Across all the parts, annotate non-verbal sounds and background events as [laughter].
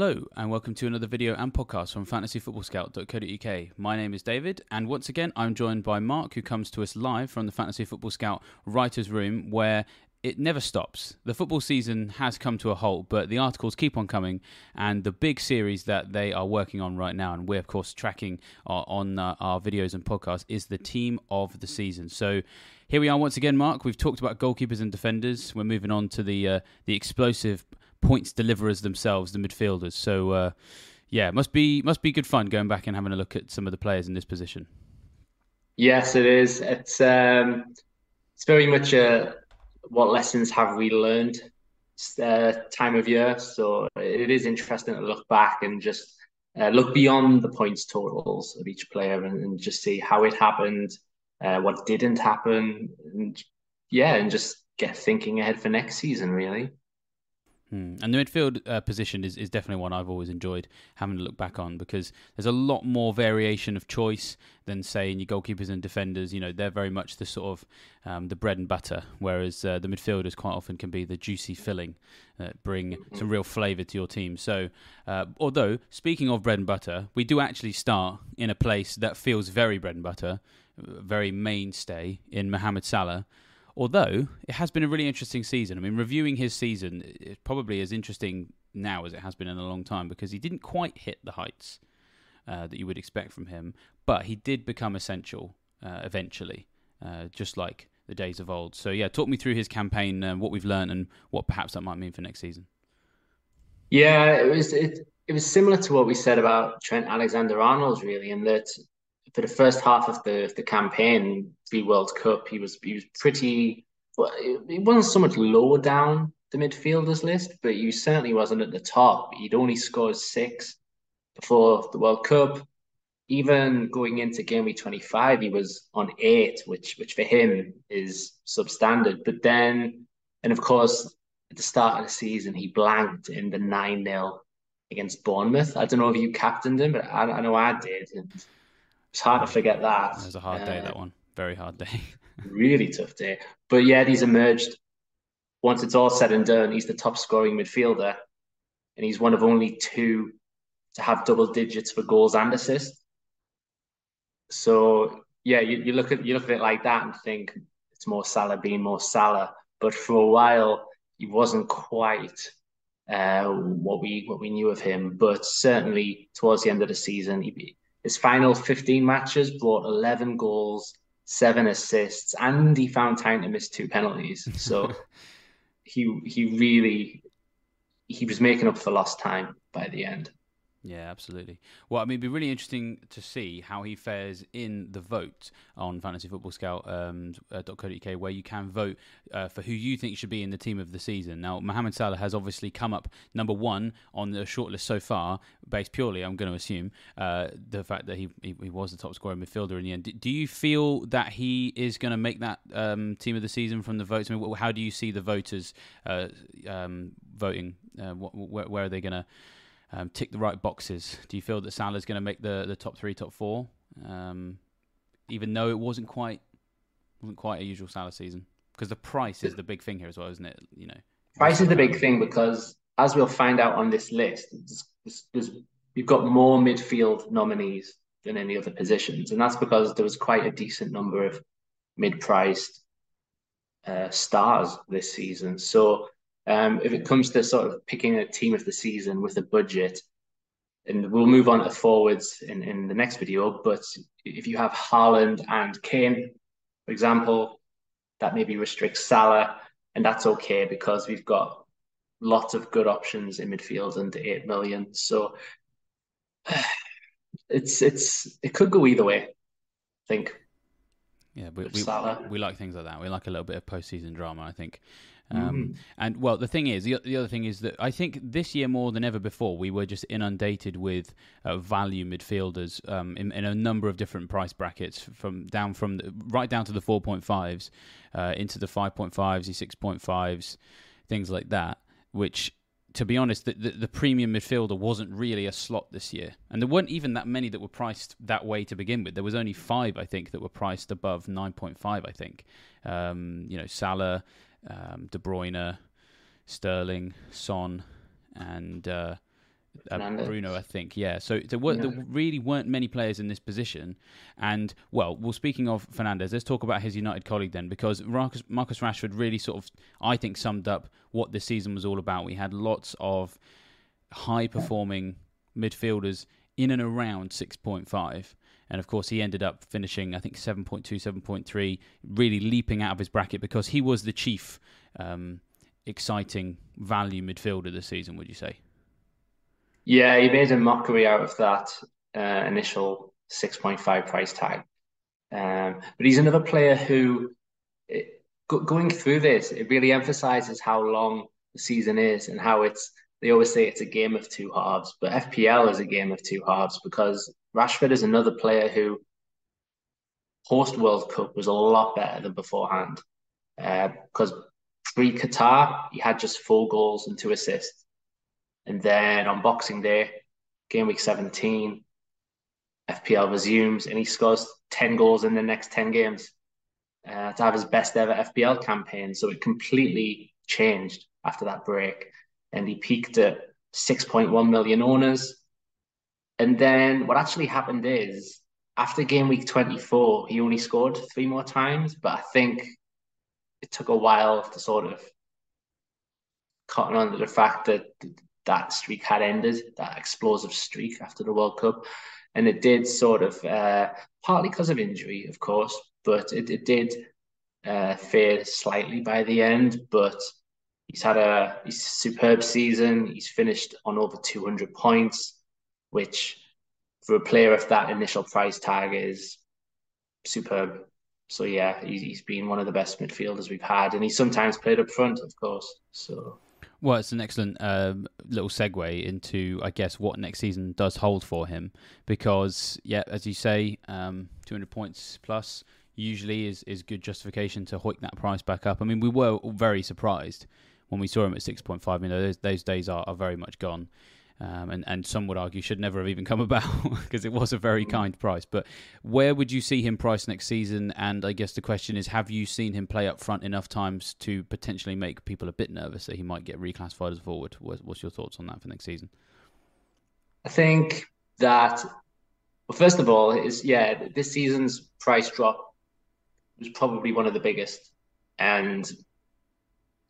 Hello, and welcome to another video and podcast from fantasyfootballscout.co.uk. My name is David, and once again, I'm joined by Marc, who comes to us live from the Fantasy Football Scout Writers' Room, where it never stops. The football season has come to a halt, but the articles keep on coming, and the big series that they are working on right now, and we're of course tracking uh, on uh, our videos and podcasts, is the team of the season. So here we are once again, Marc. We've talked about goalkeepers and defenders. We're moving on to the uh, the explosive points deliverers themselves, the midfielders. So uh, yeah, must be must be good fun going back and having a look at some of the players in this position. Yes, it is. It's um, it's very much a what lessons have we learned uh, time of year. So it is interesting to look back and just uh, look beyond the points totals of each player and, and just see how it happened, uh, what didn't happen, and yeah, and just get thinking ahead for next season. Really. Hmm. And the midfield uh, position is, is definitely one I've always enjoyed having to look back on because there's a lot more variation of choice than say in your goalkeepers and defenders. You know, they're very much the sort of um, the bread and butter, whereas uh, the midfielders quite often can be the juicy filling that bring some real flavour to your team. So, uh, although speaking of bread and butter, we do actually start in a place that feels very bread and butter, very mainstay in Mohamed Salah. Although it has been a really interesting season. I mean, reviewing his season is probably as interesting now as it has been in a long time because he didn't quite hit the heights uh, that you would expect from him, but he did become essential uh, eventually, uh, just like the days of old. So, yeah, talk me through his campaign, uh, what we've learned, and what perhaps that might mean for next season. Yeah, it was it, it was similar to what we said about Trent Alexander Arnold, really, in that for the first half of the the campaign, the World Cup, he was he was pretty. Well, he wasn't so much lower down the midfielders list, but he certainly wasn't at the top. He'd only scored six before the World Cup. Even going into game week 25, he was on eight, which which for him is substandard. But then, and of course, at the start of the season, he blanked in the 9 0 against Bournemouth. I don't know if you captained him, but I, I know I did. And it's hard to forget that. It was a hard day, uh, that one. Very hard day. [laughs] really tough day. But yeah, he's emerged. Once it's all said and done, he's the top scoring midfielder. And he's one of only two to have double digits for goals and assists. So yeah, you, you look at you look at it like that and think it's more Salah being more Salah. But for a while, he wasn't quite uh, what we what we knew of him. But certainly towards the end of the season, he, his final 15 matches brought 11 goals, seven assists, and he found time to miss two penalties. So [laughs] he he really he was making up for lost time by the end. Yeah, absolutely. Well, I mean, it'd be really interesting to see how he fares in the vote on Fantasy Football Scout um, uh, where you can vote uh, for who you think should be in the team of the season. Now, Mohamed Salah has obviously come up number one on the shortlist so far, based purely, I'm going to assume, uh, the fact that he, he, he was the top scorer midfielder in the end. Do you feel that he is going to make that um, team of the season from the votes? I mean, how do you see the voters uh, um, voting? Uh, where are they going to? Um, tick the right boxes? Do you feel that Salah's going to make the, the top three, top four, um, even though it wasn't quite wasn't quite a usual Salah season? Because the price is the big thing here as well, isn't it? You know, price is the big thing because as we'll find out on this list, we've got more midfield nominees than any other positions, and that's because there was quite a decent number of mid-priced uh, stars this season. So um, if it comes to sort of picking a team of the season with a budget, and we'll move on to forwards in, in the next video, but if you have Haaland and Kane, for example, that maybe restricts Salah, and that's okay because we've got lots of good options in midfield under eight million. So [sighs] it's it's it could go either way. I think. Yeah, we, we, we, like things like that. We like a little bit of postseason drama. I think um, mm-hmm. And well, the thing is, the, the other thing is that I think this year more than ever before, we were just inundated with uh, value midfielders um, in, in, a number of different price brackets, from down from the, right down to the four point fives, uh, into the five point fives, the six point fives, things like that. Which, to be honest, the, the, the premium midfielder wasn't really a slot this year, and there weren't even that many that were priced that way to begin with. There was only five, I think, that were priced above nine point five. I think, um, you know, Salah um, De Bruyne, Sterling, Son, and uh, uh, Bruno, I think. Yeah. So there, were, yeah. there really weren't many players in this position. And, well, well, speaking of Fernandes, let's talk about his United colleague then, because Marcus, Marcus Rashford really sort of, I think, summed up what this season was all about. We had lots of high performing midfielders in and around 6.5. And of course, he ended up finishing, I think, 7.2, 7.3, really leaping out of his bracket because he was the chief um, exciting value midfielder this season, would you say? Yeah, he made a mockery out of that uh, initial 6.5 price tag. Um, but he's another player who, it, go, going through this, it really emphasizes how long the season is and how it's they always say it's a game of two halves, but FPL is a game of two halves because Rashford is another player who post World Cup was a lot better than beforehand. Uh, because pre Qatar, he had just four goals and two assists. And then on Boxing Day, game week 17, FPL resumes and he scores 10 goals in the next 10 games uh, to have his best ever FPL campaign. So it completely changed after that break and he peaked at 6.1 million owners. And then what actually happened is after game week 24, he only scored three more times, but I think it took a while to sort of cotton on to the fact that that streak had ended, that explosive streak after the World Cup. And it did sort of, uh, partly because of injury, of course, but it, it did uh, fade slightly by the end. But He's had a, a superb season. He's finished on over 200 points, which for a player of that initial price tag is superb. So yeah, he's, he's been one of the best midfielders we've had, and he sometimes played up front, of course. So. Well, it's an excellent um, little segue into, I guess, what next season does hold for him. Because, yeah, as you say, um, 200 points plus usually is, is good justification to hoik that price back up. I mean, we were very surprised when we saw him at 6.5, you know, those, those days are, are very much gone. Um, and, and some would argue should never have even come [laughs] about because it was a very mm. kind price. But where would you see him priced next season? And I guess the question is, have you seen him play up front enough times to potentially make people a bit nervous that he might get reclassified as forward? what's your thoughts on that for next season? I think that, well, first of all, is yeah, this season's price drop was probably one of the biggest, and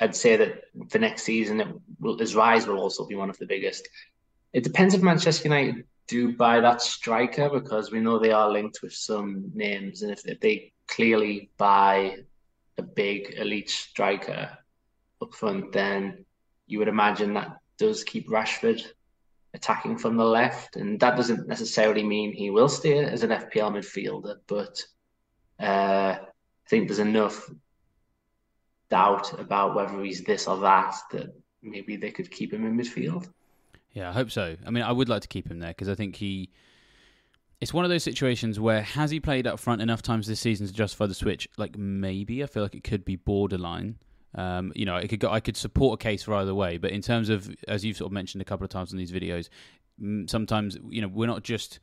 I'd say that the next season, it will, his rise will also be one of the biggest. It depends if Manchester United do buy that striker because we know they are linked with some names, and if, if they clearly buy a big elite striker up front, then you would imagine that does keep Rashford attacking from the left, and that doesn't necessarily mean he will stay as an FPL midfielder, but uh, I think there's enough doubt about whether he's this or that that maybe they could keep him in midfield. Yeah, I hope so. I mean, I would like to keep him there because I think he. It's one of those situations where has he played up front enough times this season to justify the switch? Like maybe I feel like it could be borderline. Um, you know, it could go, I could support a case for either way, but in terms of as you've sort of mentioned a couple of times in these videos, sometimes you know we're not just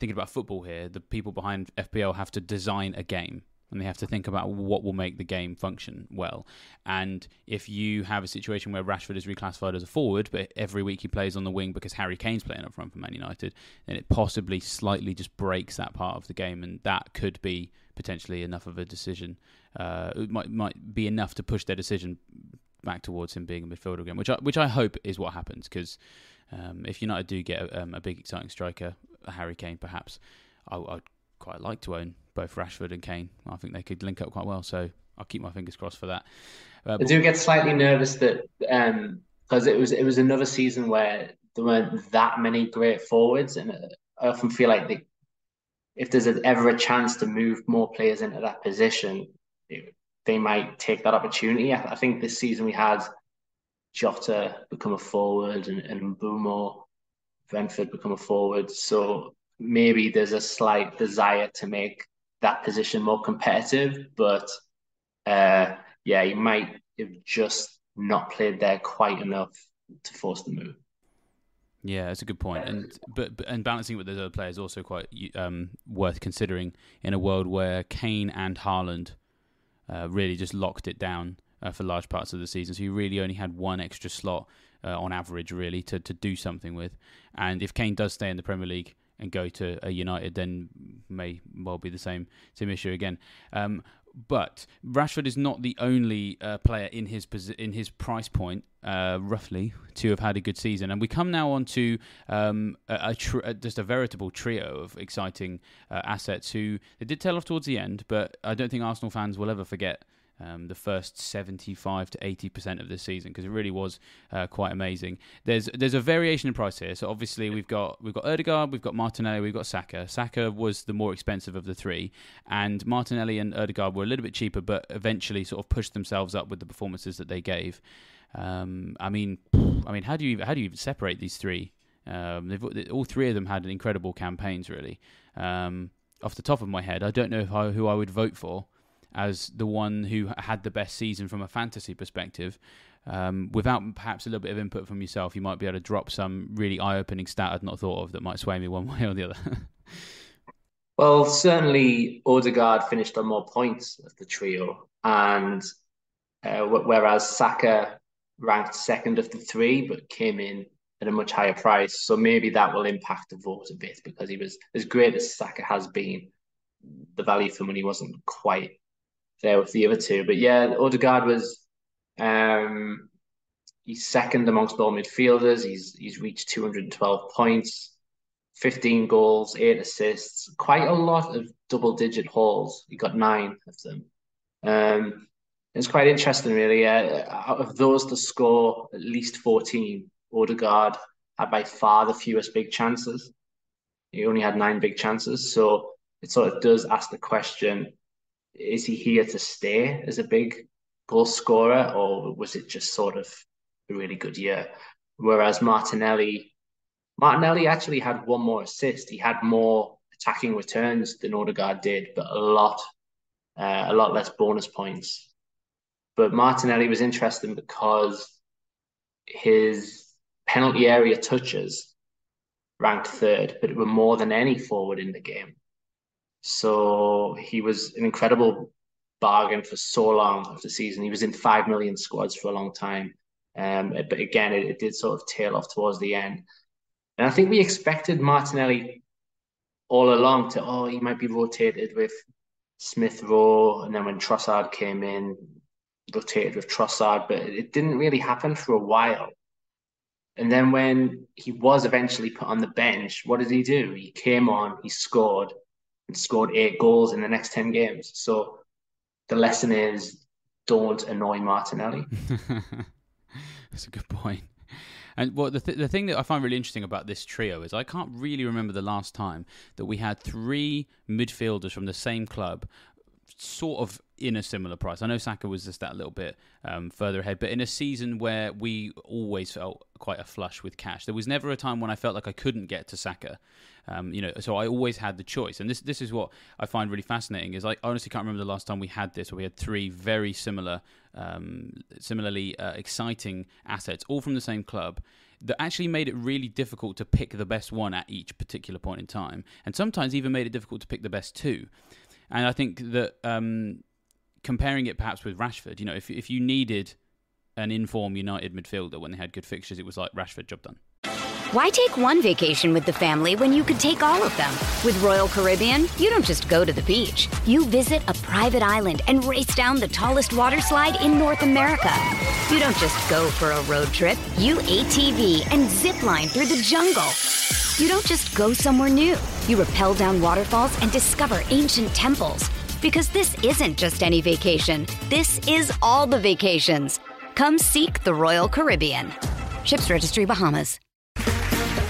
thinking about football here. The people behind FPL have to design a game and they have to think about what will make the game function well. And if you have a situation where Rashford is reclassified as a forward, but every week he plays on the wing because Harry Kane's playing up front for Man United, then it possibly slightly just breaks that part of the game, and that could be potentially enough of a decision. Uh, it might might be enough to push their decision back towards him being a midfielder again, which I, which I hope is what happens because. Um, if United do get a, um, a big exciting striker, a Harry Kane perhaps, I, I'd quite like to own both Rashford and Kane. I think they could link up quite well. So I'll keep my fingers crossed for that. Uh, I do get slightly nervous that because um, it was it was another season where there weren't that many great forwards, and I often feel like they, if there's ever a chance to move more players into that position, it, they might take that opportunity. I, I, think this season we had Jota become a forward and, and Mbeumo, Brentford become a forward. So maybe there's a slight desire to make that position more competitive. But uh, yeah, he might have just not played there quite enough to force the move. Yeah, that's a good point, and but, but and balancing with those other players also quite um, worth considering in a world where Kane and Haaland uh, really just locked it down uh, for large parts of the season. So you really only had one extra slot uh, on average, really, to to do something with. And if Kane does stay in the Premier League, and go to a United, then may well be the same same issue again. Um, but Rashford is not the only uh, player in his in his price point, uh, roughly, to have had a good season. And we come now on to um, a, a tr- just a veritable trio of exciting uh, assets who they did tail off towards the end, but I don't think Arsenal fans will ever forget um, the first 75 to 80 percent of the season because it really was uh, quite amazing. There's there's a variation in price here. So obviously we've got we've got Odegaard, we've got Martinelli, we've got Saka. Saka was the more expensive of the three, and Martinelli and Odegaard were a little bit cheaper, but eventually sort of pushed themselves up with the performances that they gave. Um, I mean, I mean, how do you how do you even separate these three? Um, all three of them had incredible campaigns, really. Um, off the top of my head, I don't know I, who I would vote for as the one who had the best season from a fantasy perspective. Um, without perhaps a little bit of input from yourself, you might be able to drop some really eye-opening stat I'd not thought of that might sway me one [laughs] way or the other. well, certainly Odegaard finished on more points of the trio, and uh, whereas Saka ranked second of the three, but came in at a much higher price. So maybe that will impact the vote a bit because he was as great as Saka has been. The value for money wasn't quite there with the other two. But yeah, Odegaard was um, he's second amongst all midfielders. He's he's reached 212 points, 15 goals, eight assists, quite a lot of double digit hauls. He got nine of them. Um, it's quite interesting, really. Uh, out of those to score at least 14, Odegaard had by far the fewest big chances. He only had nine big chances. So it sort of does ask the question is he here to stay as a big goal scorer, or was it just sort of a really good year? Whereas Martinelli, Martinelli actually had one more assist. He had more attacking returns than Odegaard did, but a lot, uh, a lot less bonus points. But Martinelli was interesting because his penalty area touches ranked third, but it were more than any forward in the game. So he was an incredible bargain for so long of the season. He was in five million squads for a long time. Um, but again, it, it, did sort of tail off towards the end. And I think we expected Martinelli all along to, oh, he might be rotated with Smith Rowe. And then when Trossard came in, rotated with Trossard, but it didn't really happen for a while. And then when he was eventually put on the bench, what did he do? He came on, he scored, scored eight goals in the next 10 games. So the lesson is don't annoy Martinelli. [laughs] That's a good point. And what the th- the thing that I find really interesting about this trio is I can't really remember the last time that we had three midfielders from the same club sort of in a similar price. I know Saka was just that little bit um, further ahead, but in a season where we always felt quite a flush with cash, there was never a time when I felt like I couldn't get to Saka. Um, you know, so I always had the choice, and this this is what I find really fascinating. Is I honestly can't remember the last time we had this, where we had three very similar, um, similarly uh, exciting assets, all from the same club. That actually made it really difficult to pick the best one at each particular point in time, and sometimes even made it difficult to pick the best two. And I think that um, comparing it perhaps with Rashford, you know, if if you needed an inform United midfielder when they had good fixtures, it was like Rashford, job done. Why take one vacation with the family when you could take all of them? With Royal Caribbean, you don't just go to the beach. You visit a private island and race down the tallest water slide in North America. You don't just go for a road trip. You ATV and zip line through the jungle. You don't just go somewhere new. You rappel down waterfalls and discover ancient temples. Because this isn't just any vacation. This is all the vacations. Come seek the Royal Caribbean. Ships Registry Bahamas.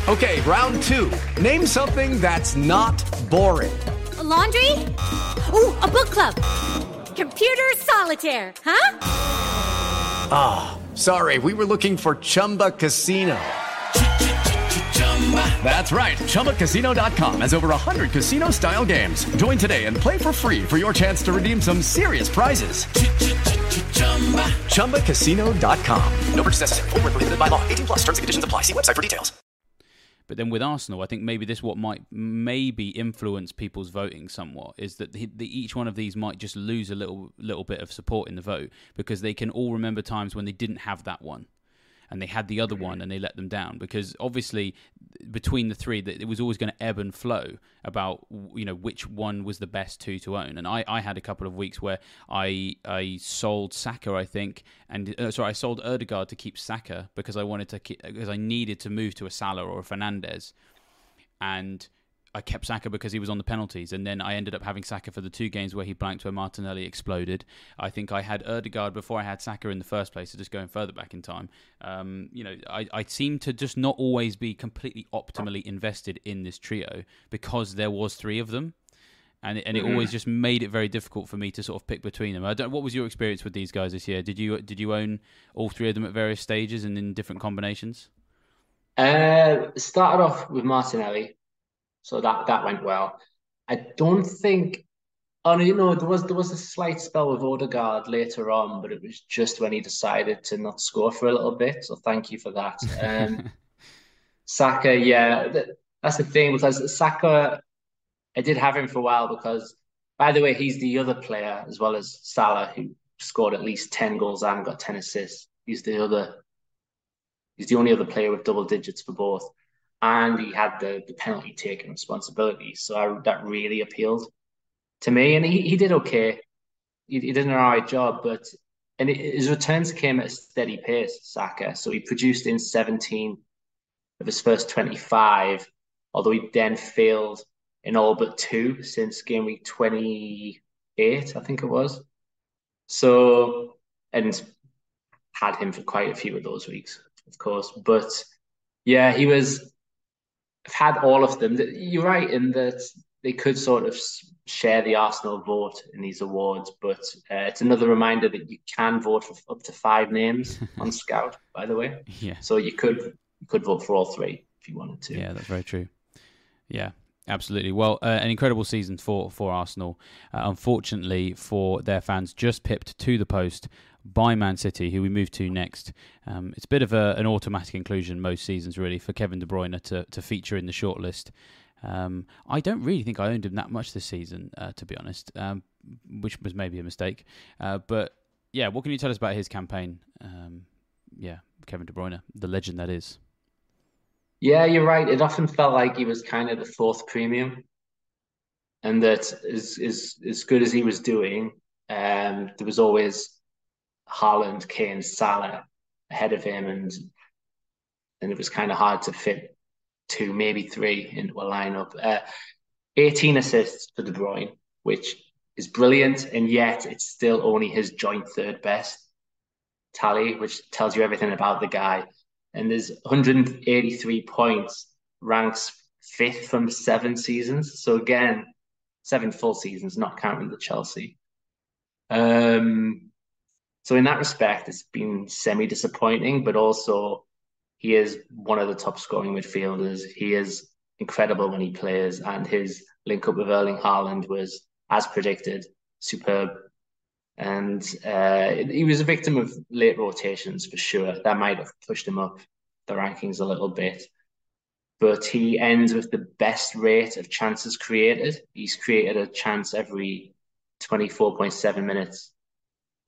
Okay, round two. Name something that's not boring. A laundry? Ooh, a book club. Computer solitaire, huh? Ah, oh, sorry, we were looking for Chumba Casino. That's right. ChumbaCasino.com has over 100 casino style games. Join today and play for free for your chance to redeem some serious prizes. ChumbaCasino.com. No purchase necessary. Full prohibited by law. 18 plus terms and conditions apply. See website for details. But then with Arsenal, I think maybe this what might maybe influence people's voting somewhat is that the, the, each one of these might just lose a little little bit of support in the vote because they can all remember times when they didn't have that one and they had the other one and they let them down because obviously between the three that it was always going to ebb and flow about you know which one was the best two to own. And I, I had a couple of weeks where I I sold Saka I think and uh, sorry I sold Odegaard to keep Saka because I wanted to keep, because I needed to move to a Salah or a Fernandes and I kept Saka because he was on the penalties, and then I ended up having Saka for the two games where he blanked, where Martinelli exploded. I think I had Odegaard before I had Saka in the first place, so just going further back in time. Um, you know, I, I seem to just not always be completely optimally invested in this trio because there was three of them. And it, and it mm-hmm. always just made it very difficult for me to sort of pick between them. I don't. What was your experience with these guys this year? Did you did you own all three of them at various stages and in different combinations? Uh, started off with Martinelli, so that that went well. I don't think. Oh you know there was there was a slight spell with Odegaard later on, but it was just when he decided to not score for a little bit. So thank you for that. Um, [laughs] Saka, yeah, that's the thing because Saka, I did have him for a while because, by the way, he's the other player as well as Salah who scored at least ten goals and got ten assists. He's the other. He's the only other player with double digits for both and he had the, the penalty taking responsibility. So I, that really appealed to me, and he, he did okay. He, he did an all right job, but and his returns came at a steady pace, Saka. So he produced in 17 of his first 25, although he then failed in all but two since game week 28, I think it was. So, and had him for quite a few of those weeks, of course. But yeah, he was have had all of them. You're right in that they could sort of share the Arsenal vote in these awards, but uh, it's another reminder that you can vote for up to five names [laughs] on Scout. By the way, yeah. So you could you could vote for all three if you wanted to. Yeah, that's very true. Yeah, Absolutely. Well, uh, an incredible season for for Arsenal. Uh, unfortunately for their fans, just pipped to the post by Man City, who we move to next. Um, it's a bit of a, an automatic inclusion most seasons, really, for Kevin De Bruyne to, to feature in the shortlist. Um, I don't really think I owned him that much this season, uh, to be honest, um, which was maybe a mistake. Uh, but yeah, what can you tell us about his campaign? Um, yeah, Kevin De Bruyne, the legend that is. Yeah, you're right. It often felt like he was kind of the fourth premium, and that as as as good as he was doing, um, there was always Haaland, Kane, Salah ahead of him, and and it was kind of hard to fit two, maybe three into a lineup. Uh, 18 assists for De Bruyne, which is brilliant, and yet it's still only his joint third best. tally, which tells you everything about the guy. And there's 183 points, ranks fifth from seven seasons. So again, seven full seasons, not counting the Chelsea. Um, so in that respect, it's been semi disappointing, but also he is one of the top scoring midfielders. He is incredible when he plays, and his link up with Erling Haaland was, as predicted, superb. And uh, he was a victim of late rotations for sure. That might have pushed him up the rankings a little bit. But he ends with the best rate of chances created. He's created a chance every 24.7 minutes.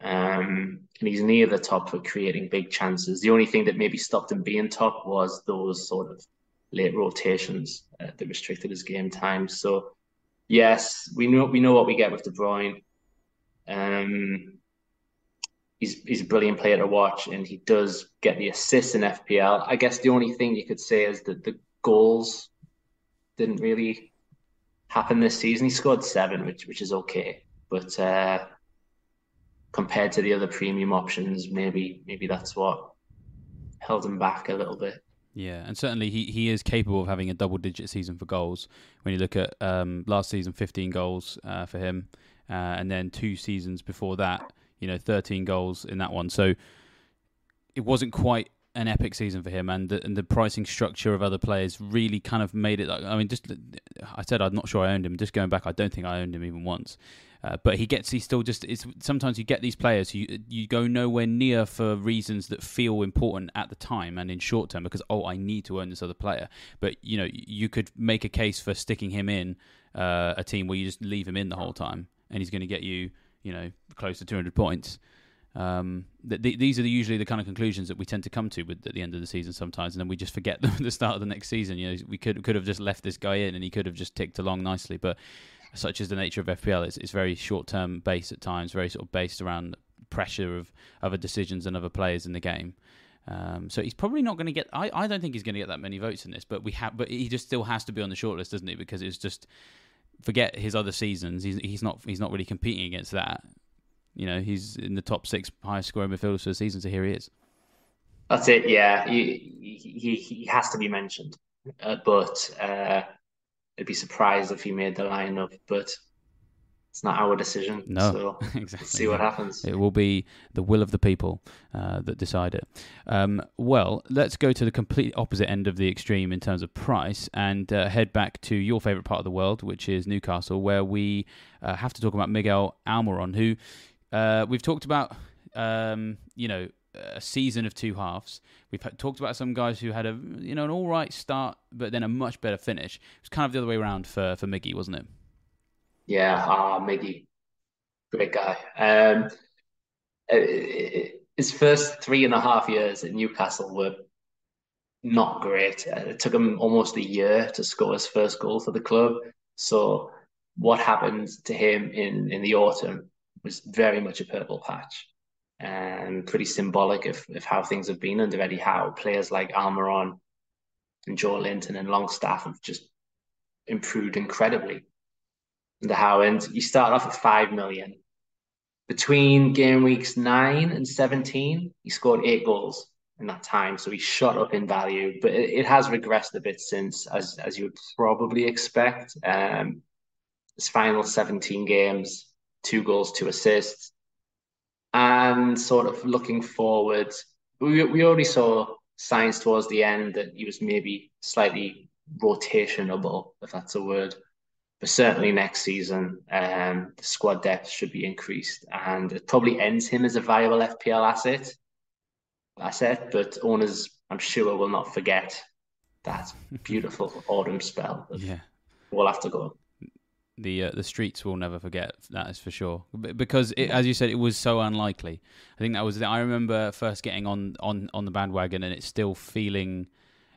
Um, and he's near the top for creating big chances. The only thing that maybe stopped him being top was those sort of late rotations uh, that restricted his game time. So, yes, we know we know what we get with De Bruyne. Um, he's he's a brilliant player to watch, and he does get the assists in FPL. I guess the only thing you could say is that the goals didn't really happen this season. He scored seven, which which is okay, but uh, compared to the other premium options, maybe maybe that's what held him back a little bit. Yeah, and certainly he, he is capable of having a double digit season for goals. When you look at um, last season, 15 goals uh, for him, uh, and then two seasons before that, you know, 13 goals in that one. So it wasn't quite an epic season for him, and the, and the pricing structure of other players really kind of made it. Like, I mean, just I said I'm not sure I owned him. Just going back, I don't think I owned him even once. Uh, but he gets he still just it's sometimes you get these players who you, you go nowhere near for reasons that feel important at the time and in short term because oh I need to own this other player but you know you could make a case for sticking him in uh, a team where you just leave him in the whole time and he's going to get you you know close to 200 points um, th- th- these are the, usually the kind of conclusions that we tend to come to with, at the end of the season sometimes, and then we just forget [laughs] them at the start of the next season. You know, we could could have just left this guy in, and he could have just ticked along nicely. But such is the nature of FPL, it's, it's very short term based at times, very sort of based around pressure of other decisions and other players in the game. Um, so he's probably not going to get. I, I don't think he's going to get that many votes in this, but we have. But he just still has to be on the shortlist, doesn't he? Because it's just forget his other seasons. He's he's not he's not really competing against that. You know, he's in the top six highest scoring midfielders for the season, so here he is. That's it. Yeah, he he, he has to be mentioned, uh, but uh, I'd be surprised if he made the lineup, but it's not our decision. No, so [laughs] exactly. See what happens. It will be the will of the people uh, that decide it. Um, well, let's go to the complete opposite end of the extreme in terms of price and uh, head back to your favourite part of the world, which is Newcastle, where we uh, have to talk about Miguel Almiron, who uh, we've talked about. Um, you know, a season of two halves. We've talked about some guys who had a you know an all right start, but then a much better finish. It was kind of the other way around for for Miggy, wasn't it? Yeah, ah, Miggy, great guy. Um, his first three and a half years at Newcastle were not great. Uh, it took him almost a year to score his first goal for the club. So what happened to him in in the autumn was very much a purple patch and pretty symbolic of, of how things have been under Eddie Howe. Players like Almiron and Joelinton and Longstaff have just improved incredibly under Howe. And you start off at five million. Between game weeks nine and 17, he scored eight goals in that time. So he shot up in value, but it, it has regressed a bit since, as, as you would probably expect. Um, his final 17 games, two goals, two assists and sort of looking forward, we, we already saw signs towards the end that he was maybe slightly rotationable, if that's a word. But certainly next season, um, the squad depth should be increased, and it probably ends him as a viable FPL asset. Asset, but owners, I'm sure, will not forget that [laughs] beautiful autumn spell. Yeah, we'll have to go the uh, the streets will never forget that is for sure because it, as you said it was so unlikely i think that was i remember first getting on on on the bandwagon and it's still feeling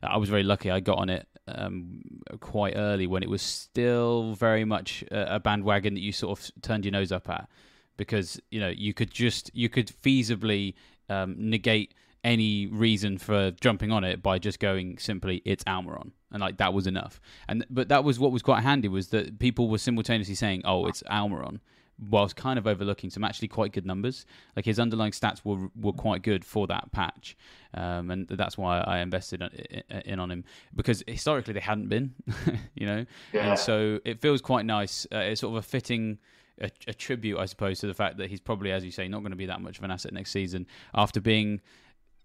i was very lucky i got on it um, quite early when it was still very much a, bandwagon that you sort of turned your nose up at because you know you could just you could feasibly um, negate any reason for jumping on it by just going simply it's Almiron. And like that was enough. And but that was what was quite handy was that people were simultaneously saying oh it's Almiron whilst kind of overlooking some actually quite good numbers. Like his underlying stats were were quite good for that patch, um, and that's why I invested in on him because historically they hadn't been, [laughs] you know, yeah. and so it feels quite nice. Uh, it's sort of a fitting. A, a tribute, I suppose, to the fact that he's probably, as you say, not going to be that much of an asset next season after being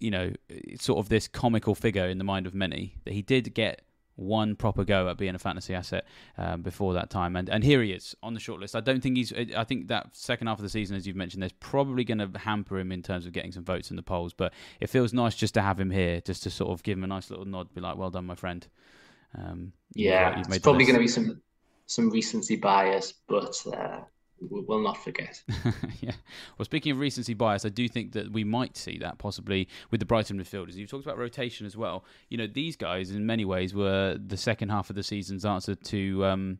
you know, sort of this comical figure in the mind of many. That he did get one proper go at being a fantasy asset um, before that time, and and here he is on the shortlist. I don't think he's. I think that second half of the season, as you've mentioned, there's probably going to hamper him in terms of getting some votes in the polls. But it feels nice just to have him here, just to sort of give him a nice little nod, be like, "Well done, my friend." Um, yeah, it's probably going to be some some recency bias, but uh, will not forget. [laughs] yeah. Well, speaking of recency bias, I do think that we might see that possibly with the Brighton midfielders. You've talked about rotation as well. You know, these guys in many ways were the second half of the season's answer to. Um,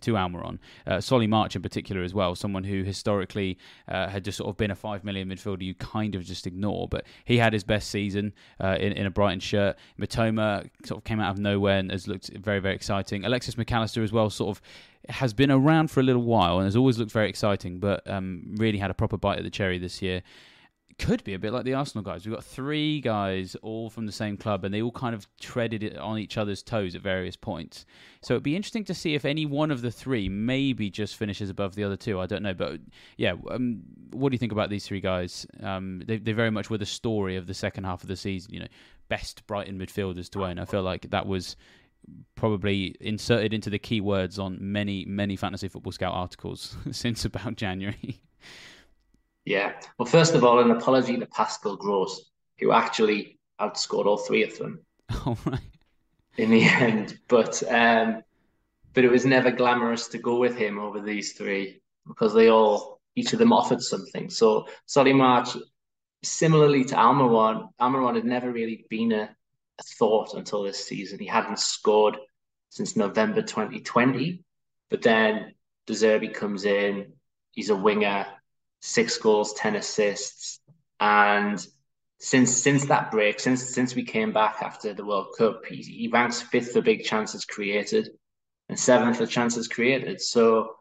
to Almiron. Uh, Solly March in particular as well, someone who historically uh, had just sort of been a five million midfielder you kind of just ignore, but he had his best season uh, in, in a Brighton shirt. Mitoma sort of came out of nowhere and has looked very, very exciting. Alexis Mac Allister as well, sort of has been around for a little while and has always looked very exciting, but um, really had a proper bite at the cherry this year could be a bit like the Arsenal guys. We've got three guys all from the same club, and they all kind of treaded it on each other's toes at various points. So it'd be interesting to see if any one of the three maybe just finishes above the other two. I don't know, but yeah, um, what do you think about these three guys? Um, they, they very much were the story of the second half of the season. You know, best Brighton midfielders to own. I feel like that was probably inserted into the keywords on many many fantasy football scout articles [laughs] since about January. Yeah. Well, first of all, an apology to Pascal Gross, who actually outscored all three of them. [laughs] All right. In the end, but um, but it was never glamorous to go with him over these three because they all each of them offered something. So Solly March, similarly to Almiron, Almiron had never really been a, a thought until this season. He hadn't scored since November 2020, but then De Zerbi comes in. He's a winger six goals, ten assists, and since since that break, since since we came back after the World Cup, he, he ranks fifth for big chances created and seventh for chances created. So,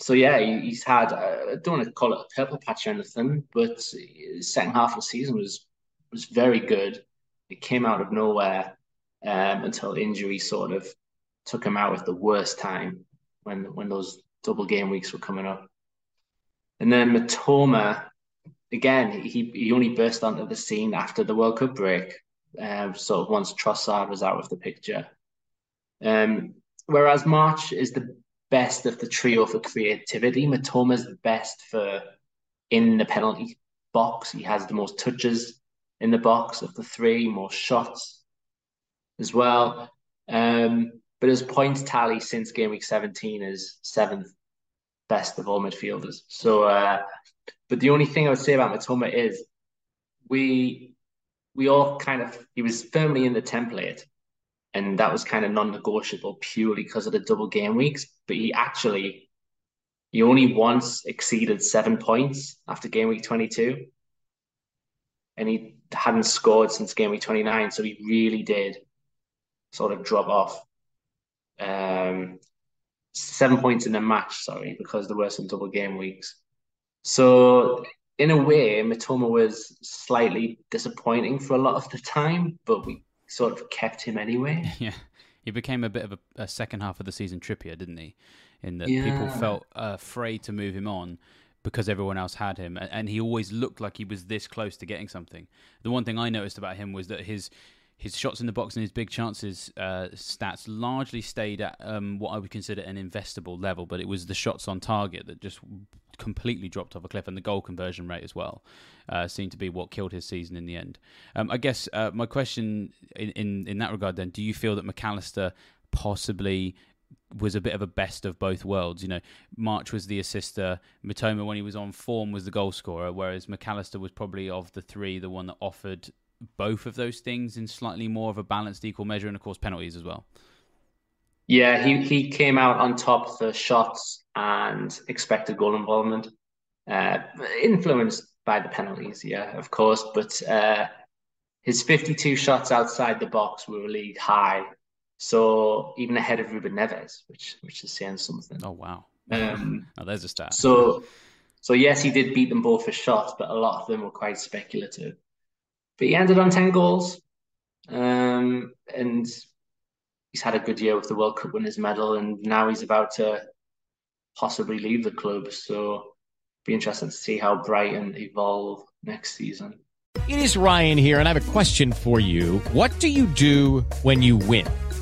so yeah, he, he's had uh, I don't want to call it a purple patch or anything, but second half of the season was was very good. It came out of nowhere um, until injury sort of took him out at the worst time when when those double game weeks were coming up. And then Mitoma, again, he, he only burst onto the scene after the World Cup break, um, sort of once Trossard was out of the picture. Um, whereas March is the best of the trio for creativity, Mitoma is the best for in the penalty box. He has the most touches in the box of the three, more shots as well. Um, but his points tally since game week 17 is seventh best of all midfielders. So, uh, but the only thing I would say about Mitoma is we we all kind of he was firmly in the template, and that was kind of non-negotiable purely because of the double game weeks. But he actually he only once exceeded seven points after game week twenty-two, and he hadn't scored since game week twenty-nine. So he really did sort of drop off. Um, seven points in a match, sorry, because there were some double game weeks. So in a way, Mitoma was slightly disappointing for a lot of the time, but we sort of kept him anyway. [laughs] Yeah, he became a bit of a, a second half of the season Trippier, didn't he? In that yeah. people felt uh, afraid to move him on because everyone else had him, and he always looked like he was this close to getting something. The one thing I noticed about him was that his his shots in the box and his big chances uh, stats largely stayed at um, what I would consider an investable level, but it was the shots on target that just completely dropped off a cliff, and the goal conversion rate as well uh, seemed to be what killed his season in the end. Um, I guess uh, my question in, in, in that regard then: Do you feel that Mac Allister possibly was a bit of a best of both worlds. You know, March was the assister, Mitoma when he was on form was the goal scorer, whereas Mac Allister was probably of the three the one that offered both of those things in slightly more of a balanced, equal measure, and of course penalties as well. Yeah, he he came out on top for shots and expected goal involvement, uh, influenced by the penalties, yeah, of course. But uh, his 52 shots outside the box were league high, so even ahead of Ruben Neves, which which is saying something. Oh wow! Um, [laughs] oh, there's a stat. So, so yes, he did beat them both for shots, but a lot of them were quite speculative. But he ended on ten goals, um, and he's had a good year with the World Cup winners medal, and now he's about to possibly leave the club. So, be interesting to see how Brighton evolve next season. It is Ryan here, and I have a question for you. What do you do when you win?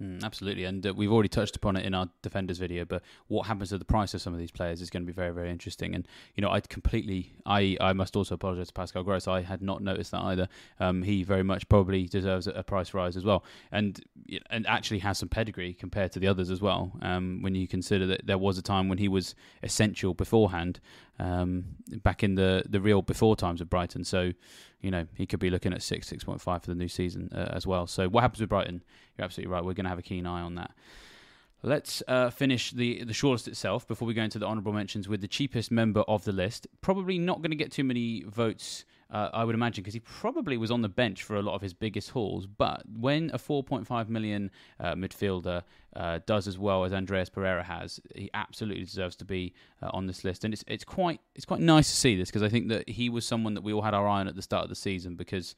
Mm, absolutely, and uh, we've already touched upon it in our defenders video. But what happens to the price of some of these players is going to be very, very interesting. And you know, I completely, I, I must also apologise to Pascal Gross. I had not noticed that either. Um, he very much probably deserves a, price rise as well, and and actually has some pedigree compared to the others as well. Um, when you consider that there was a time when he was essential beforehand, um, back in the the real before times of Brighton. So you know, he could be looking at six, six point five for the new season uh, as well. So what happens with Brighton? You're absolutely right. We're going to have a keen eye on that. Let's uh, finish the the shortlist itself before we go into the honourable mentions with the cheapest member of the list. Probably not going to get too many votes uh, I would imagine, because he probably was on the bench for a lot of his biggest hauls. But when a 4.5 million uh, midfielder uh, does as well as Andreas Pereira has, he absolutely deserves to be uh, on this list. And it's it's quite it's quite nice to see this because I think that he was someone that we all had our eye on at the start of the season because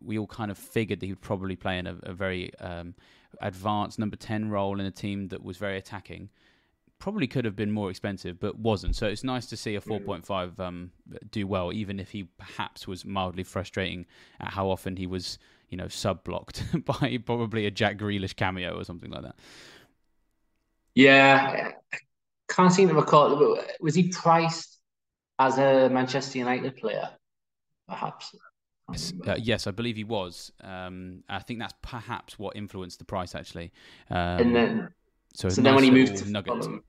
we all kind of figured that he would probably play in a, a very um, advanced number 10 role in a team that was very attacking probably could have been more expensive, but wasn't. So it's nice to see a 4.5 um, do well, even if he perhaps was mildly frustrating at how often he was, you know, sub blocked [laughs] by probably a Jack Grealish cameo or something like that. Yeah, I can't seem to recall. Was he priced as a Manchester United player, perhaps? Yes, uh, yes, I believe he was. Um, I think that's perhaps what influenced the price, actually. Um, and then, so, so nice then when he moved to nugget. Fulham,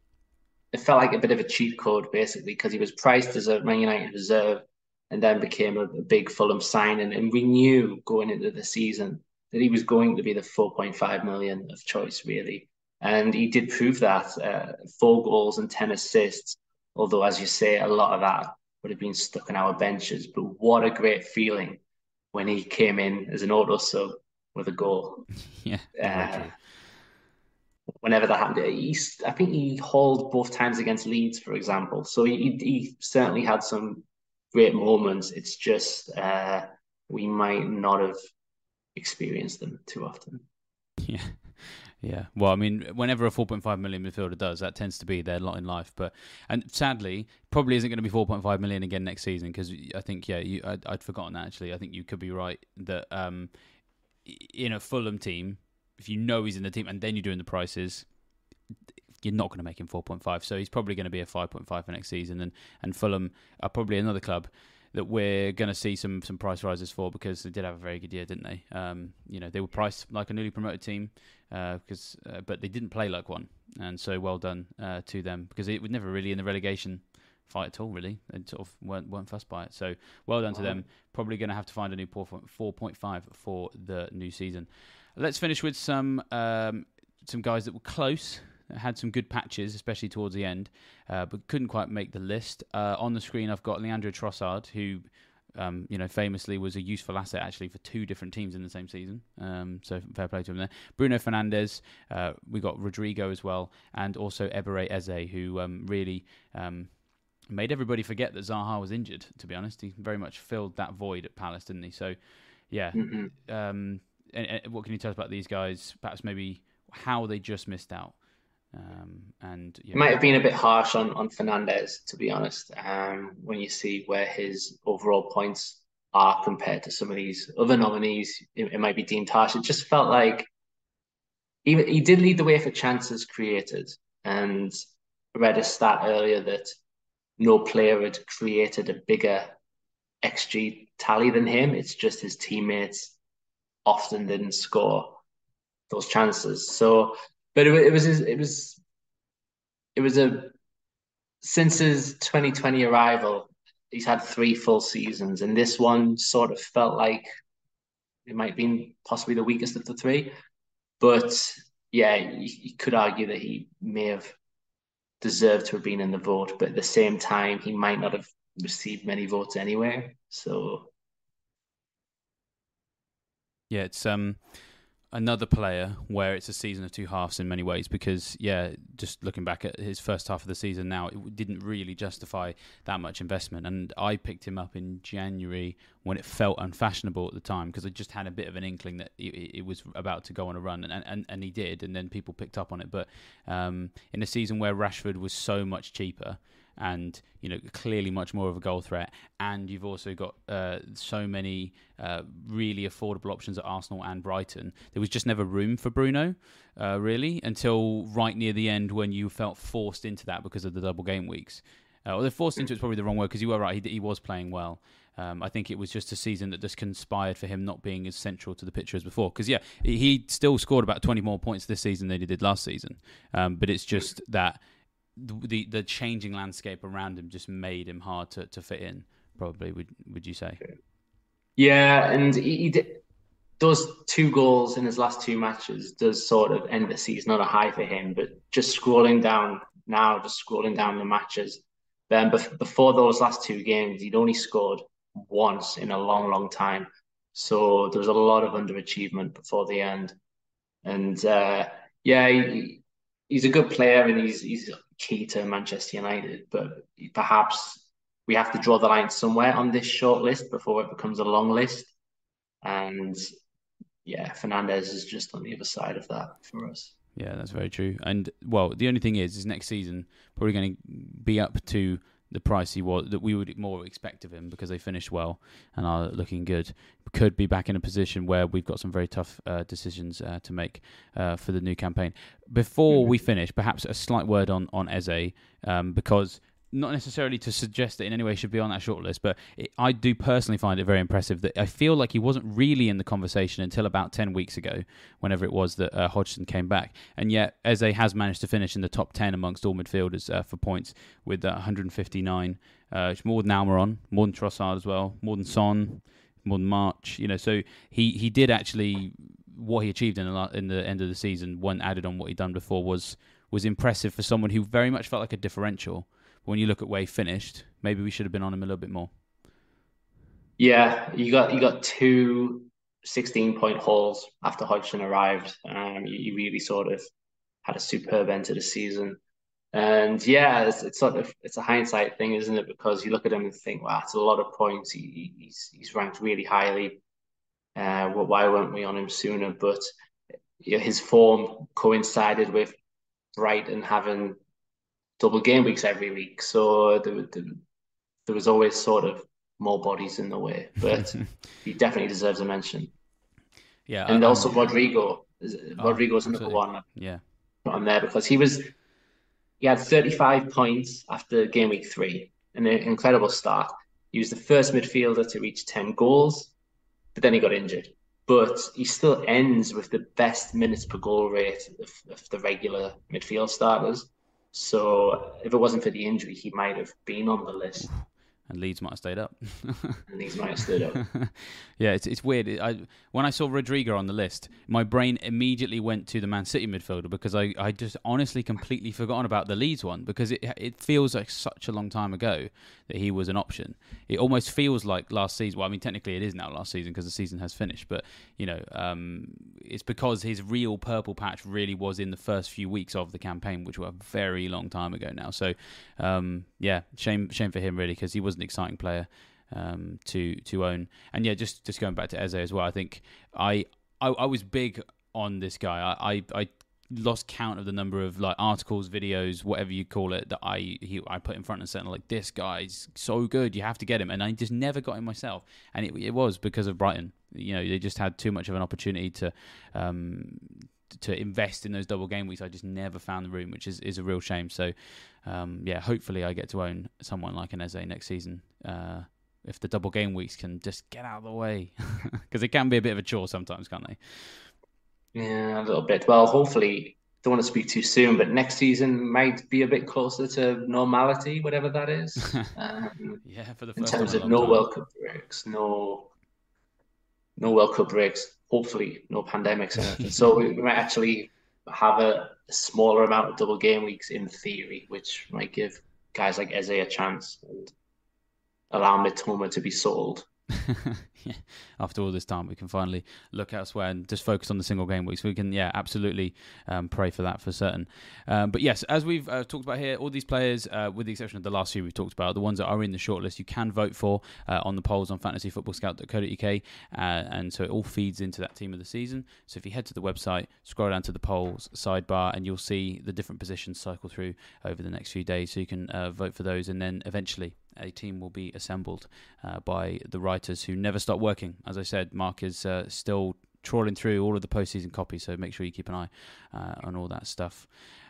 it felt like a bit of a cheat code basically because he was priced as a Man United reserve and then became a, a big Fulham signing. And we knew going into the season that he was going to be the 4.5 million of choice, really. And he did prove that uh, four goals and 10 assists. Although, as you say, a lot of that would have been stuck on our benches. But what a great feeling when he came in as an auto sub with a goal. [laughs] Yeah. Uh, whenever that happened. He, I think he hauled both times against Leeds, for example. So he, he certainly had some great moments. It's just uh, we might not have experienced them too often. Yeah. Yeah, well, I mean, whenever a 4.5 million midfielder does, that tends to be their lot in life. But and sadly, probably isn't going to be 4.5 million again next season because I think, yeah, you, I'd, I'd, forgotten actually. I think you could be right that um, in a Fulham team, if you know he's in the team and then you're doing the prices, you're not going to make him 4.5. So he's probably going to be a 5.5 for next season. And, and Fulham are probably another club that we're going to see some some price rises for because they did have a very good year, didn't they? Um, you know, they were priced like a newly promoted team because, uh, uh, but they didn't play like one, and so well done uh, to them because it was never really in the relegation fight at all. Really, they sort of weren't weren't fussed by it. So well done wow. to them. Probably going to have to find a new 4.5 for the new season. Let's finish with some um, some guys that were close, had some good patches, especially towards the end, uh, but couldn't quite make the list. Uh, on the screen, I've got Leandro Trossard, who. Um, you know, famously was a useful asset actually for two different teams in the same season. Um, so fair play to him there. Bruno Fernandes, uh, we got Rodrigo as well, and also Eberechi Eze, who um, really um, made everybody forget that Zaha was injured. To be honest, he very much filled that void at Palace, didn't he? So, yeah, mm-hmm. um, and, and what can you tell us about these guys? Perhaps maybe how they just missed out. Um, and yeah. It might have been a bit harsh on on Fernandes, to be honest. Um, when you see where his overall points are compared to some of these other nominees, it, it might be deemed harsh. It just felt like he he did lead the way for chances created, and I read a stat earlier that no player had created a bigger xG tally than him. It's just his teammates often didn't score those chances. So, but it, it was it was it was a since his 2020 arrival, he's had three full seasons, and this one sort of felt like it might been possibly the weakest of the three. But yeah, you, you could argue that he may have deserved to have been in the vote, but at the same time, he might not have received many votes anyway. So yeah, it's um another player where it's a season of two halves in many ways because yeah just looking back at his first half of the season now it didn't really justify that much investment. And i picked him up in january when it felt unfashionable at the time because i just had a bit of an inkling that it, was about to go on a run and, and, and he did and then people picked up on it. But um, in a season where rashford was so much cheaper and you know clearly much more of a goal threat. And you've also got uh, so many uh, really affordable options at Arsenal and Brighton. There was just never room for Bruno, uh, really, until right near the end when you felt forced into that because of the double game weeks. Uh, well, forced into it's probably the wrong word because you were right. He, he was playing well. Um, I think it was just a season that just conspired for him not being as central to the picture as before. Because yeah, he still scored about 20 more points this season than he did last season. Um, but it's just that the the changing landscape around him just made him hard to, to fit in. Probably would would you say? Yeah, and he, he those two goals in his last two matches does sort of end the season on a high for him. But just scrolling down now, just scrolling down the matches, then before those last two games, he'd only scored once in a long, long time. So there was a lot of underachievement before the end, and uh, yeah, he, he's a good player and he's he's key to Manchester United, but perhaps we have to draw the line somewhere on this short list before it becomes a long list. And yeah, Fernandes is just on the other side of that for us. Yeah, that's very true. And well, the only thing is, is next season probably going to be up to the price he was that we would more expect of him because they finished well and are looking good. Could be back in a position where we've got some very tough uh, decisions uh, to make uh, for the new campaign. Before mm-hmm. we finish, perhaps a slight word on on Eze um, because not necessarily to suggest that in any way should be on that shortlist, but it, I do personally find it very impressive that I feel like he wasn't really in the conversation until about 10 weeks ago, whenever it was that uh, Hodgson came back. And yet, Eze has managed to finish in the top 10 amongst all midfielders uh, for points with uh, 159. Uh, more than Almiron, more than Trossard as well, more than Son, more than March. You know, so he, he did actually what he achieved in the in the end of the season, one added on what he'd done before, was was impressive for someone who very much felt like a differential when you look at he finished, maybe we should have been on him a little bit more. Yeah, you got you got two 16 point hauls after Hodgson arrived. Um, you, you, really sort of had a superb end to the season. And yeah, it's, it's, sort of it's a hindsight thing, isn't it? Because you look at him and think, wow, it's a lot of points. He, he's he's ranked really highly. Uh, well, why weren't we on him sooner? But you know, his form coincided with Brighton having double game weeks every week, so there, there, there was always sort of more bodies in the way. But [laughs] he definitely deserves a mention. Yeah, and I, also Rodrigo. Oh, Rodrigo's another one. Yeah, on there because he was he had 35 points after game week three, an incredible start. He was the first midfielder to reach 10 goals, but then he got injured. But he still ends with the best minutes per goal rate of, of the regular midfield starters. So if it wasn't for the injury, he might have been on the list and Leeds might have stayed up. [laughs] and Leeds might have stayed up. [laughs] yeah, it's it's weird. I, when I saw Rodrigo on the list, my brain immediately went to the Man City midfielder because I, I just honestly completely forgotten about the Leeds one because it it feels like such a long time ago that he was an option. It almost feels like last season. Well, I mean, technically it is now last season because the season has finished, but you know, um, it's because his real purple patch really was in the first few weeks of the campaign, which were a very long time ago now. So, um, yeah, shame shame for him really because he was an exciting player um, to to own. And yeah, just just going back to Eze as well, I think I I, I was big on this guy. I, I, I lost count of the number of like articles, videos, whatever you call it, that I he, I put in front and said like this guy's so good, you have to get him, and I just never got him myself, and it, it was because of Brighton. You know, they just had too much of an opportunity to um, to invest in those double game weeks. I just never found the room, which is, is a real shame. So, um, yeah, hopefully I get to own someone like an Eze next season. Uh, if the double game weeks can just get out of the way, [laughs] because it can be a bit of a chore sometimes, can't they? Yeah, a little bit. Well, hopefully, don't want to speak too soon, but next season might be a bit closer to normality, whatever that is. [laughs] Um, yeah, for the in terms of no time. World Cup breaks, no no World Cup breaks. Hopefully, no pandemics. [laughs] so we, might actually have a, a, smaller amount of double game weeks in theory, which might give guys like Eze a chance and allow Mitoma to be sold [laughs] yeah, after all this time, we can finally look elsewhere and just focus on the single game weeks. We can, yeah, absolutely um, pray for that for certain. Um, but yes, as we've uh, talked about here, all these players, uh, with the exception of the last few we've talked about, the ones that are in the shortlist, you can vote for uh, on the polls on fantasyfootballscout.co.uk, uh, and so it all feeds into that team of the season. So if you head to the website, scroll down to the polls sidebar, and you'll see the different positions cycle through over the next few days. So you can uh, vote for those, and then eventually a team will be assembled uh, by the writers who never stop working. As I said, Marc is uh, still trawling through all of the postseason copies, so make sure you keep an eye uh, on all that stuff.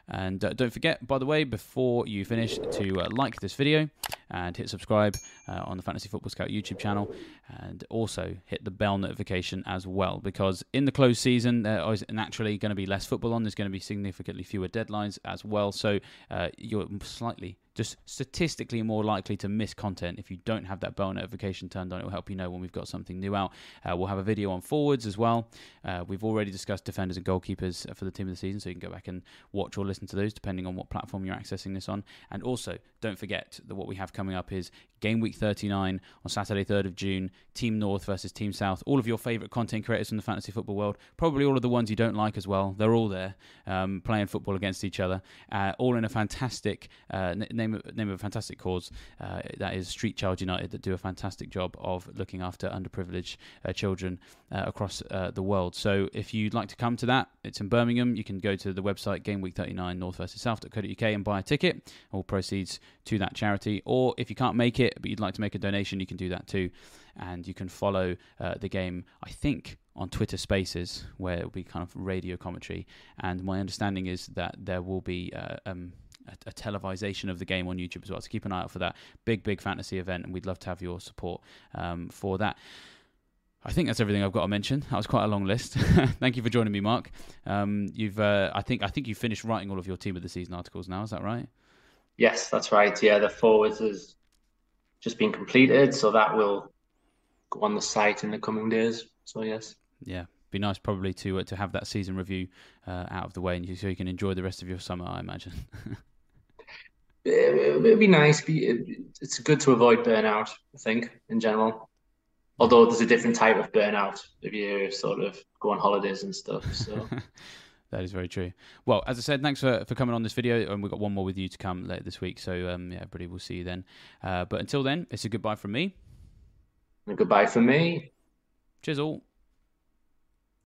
And uh, don't forget, by the way, before you finish, to uh, like this video and hit subscribe uh, on the Fantasy Football Scout YouTube channel, and also hit the bell notification as well. Because in the closed season, there is naturally going to be less football on. There's going to be significantly fewer deadlines as well. So uh, you're slightly just statistically more likely to miss content if you don't have that bell notification turned on. It will help you know when we've got something new out. Uh, we'll have a video on forwards as well. Uh, we've already discussed defenders and goalkeepers for the team of the season, so you can go back and watch or listen to those depending on what platform you're accessing this on. And also, don't forget that what we have coming up is Game Week 39 on Saturday, 3rd of June, Team North versus Team South. All of your favourite content creators from the fantasy football world, probably all of the ones you don't like as well. They're all there um, playing football against each other, uh, all in a fantastic uh, name of, name of a fantastic cause. Uh, that is Street Child United that do a fantastic job of looking after underprivileged uh, children uh, across uh, the world. So if you'd like to come to that, it's in Birmingham. You can go to the website Game Week 39 North versus South.co.uk and buy a ticket. All proceeds to that charity. Or if you can't make it but you'd like to make a donation, you can do that too. And you can follow uh, the game. I think on Twitter Spaces, where it will be kind of radio commentary. And my understanding is that there will be uh, um, a, a, televisation of the game on YouTube as well. So keep an eye out for that big, big fantasy event, and we'd love to have your support um, for that. I think that's everything I've got to mention. That was quite a long list. [laughs] Thank you for joining me, Marc. Um, you've, uh, I think, I think you finished writing all of your team of the season articles now. Is that right? Yes, that's right. Yeah, the forwards has just been completed, so that will go on the site in the coming days. So yes. Yeah, be nice probably to uh, to have that season review uh, out of the way, and you, so you can enjoy the rest of your summer. I imagine. [laughs] it would be nice. Be It's good to avoid burnout. I think in general. Although there's a different type of burnout if you sort of go on holidays and stuff. So. [laughs] That is very true. Well, as I said, thanks for, for coming on this video, and we've got one more with you to come later this week. So, um, yeah, everybody, we'll see you then. Uh, but until then, it's a goodbye from me. A goodbye from me. Cheers all.